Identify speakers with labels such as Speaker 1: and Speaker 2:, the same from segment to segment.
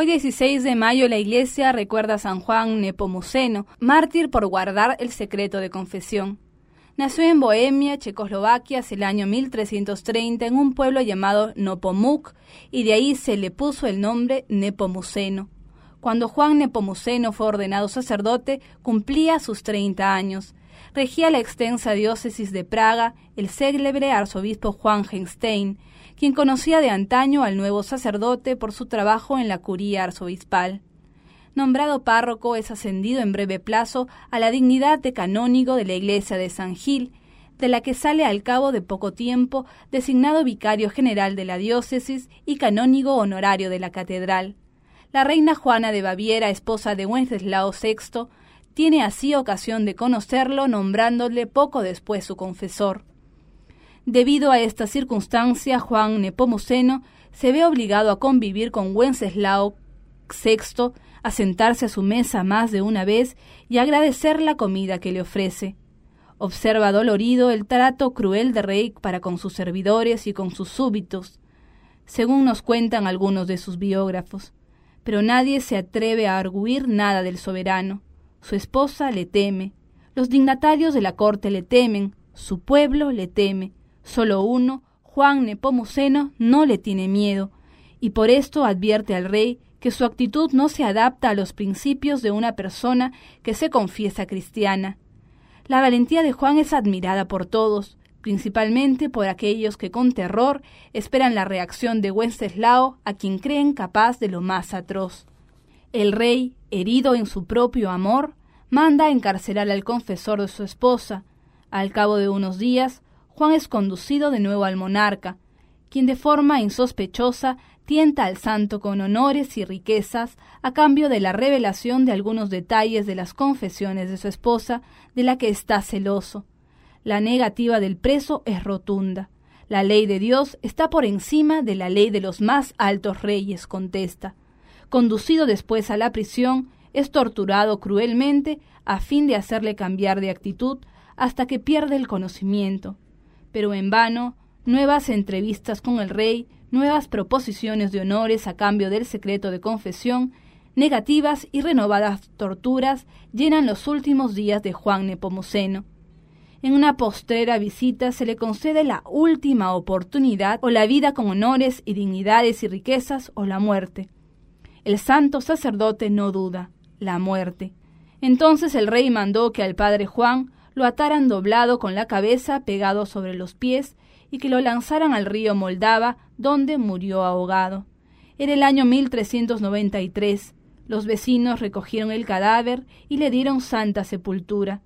Speaker 1: Hoy 16 de mayo la iglesia recuerda a San Juan Nepomuceno, mártir por guardar el secreto de confesión. Nació en Bohemia, Checoslovaquia, hacia el año 1330 en un pueblo llamado Nopomuk y de ahí se le puso el nombre Nepomuceno. Cuando Juan Nepomuceno fue ordenado sacerdote, cumplía sus 30 años. Regía la extensa diócesis de Praga el célebre arzobispo Juan Genstein, quien conocía de antaño al nuevo sacerdote por su trabajo en la curía arzobispal. Nombrado párroco, es ascendido en breve plazo a la dignidad de canónigo de la iglesia de San Gil, de la que sale al cabo de poco tiempo designado vicario general de la diócesis y canónigo honorario de la catedral. La reina Juana de Baviera, esposa de Wenceslao VI, tiene así ocasión de conocerlo nombrándole poco después su confesor. Debido a esta circunstancia, Juan Nepomuceno se ve obligado a convivir con Wenceslao VI, a sentarse a su mesa más de una vez y agradecer la comida que le ofrece. Observa dolorido el trato cruel de rey para con sus servidores y con sus súbitos, según nos cuentan algunos de sus biógrafos. Pero nadie se atreve a arguir nada del soberano. Su esposa le teme, los dignatarios de la corte le temen, su pueblo le teme, Solo uno, Juan Nepomuceno, no le tiene miedo, y por esto advierte al rey que su actitud no se adapta a los principios de una persona que se confiesa cristiana. La valentía de Juan es admirada por todos, principalmente por aquellos que con terror esperan la reacción de Wenceslao, a quien creen capaz de lo más atroz. El rey, herido en su propio amor, manda encarcelar al confesor de su esposa. Al cabo de unos días, Juan es conducido de nuevo al monarca, quien de forma insospechosa tienta al santo con honores y riquezas a cambio de la revelación de algunos detalles de las confesiones de su esposa, de la que está celoso. La negativa del preso es rotunda. La ley de Dios está por encima de la ley de los más altos reyes, contesta. Conducido después a la prisión, es torturado cruelmente a fin de hacerle cambiar de actitud hasta que pierde el conocimiento pero en vano, nuevas entrevistas con el rey, nuevas proposiciones de honores a cambio del secreto de confesión, negativas y renovadas torturas llenan los últimos días de Juan Nepomuceno. En una postrera visita se le concede la última oportunidad o la vida con honores y dignidades y riquezas o la muerte. El santo sacerdote no duda, la muerte. Entonces el rey mandó que al padre Juan lo ataran doblado con la cabeza pegado sobre los pies y que lo lanzaran al río Moldava, donde murió ahogado. Era el año 1393. Los vecinos recogieron el cadáver y le dieron santa sepultura.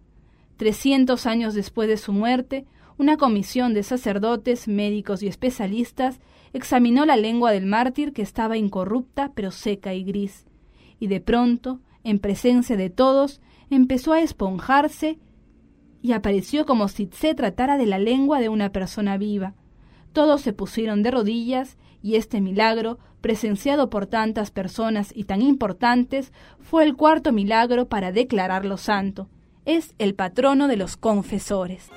Speaker 1: Trescientos años después de su muerte, una comisión de sacerdotes, médicos y especialistas examinó la lengua del mártir que estaba incorrupta pero seca y gris, y de pronto, en presencia de todos, empezó a esponjarse y apareció como si se tratara de la lengua de una persona viva. Todos se pusieron de rodillas y este milagro, presenciado por tantas personas y tan importantes, fue el cuarto milagro para declararlo santo. Es el patrono de los confesores.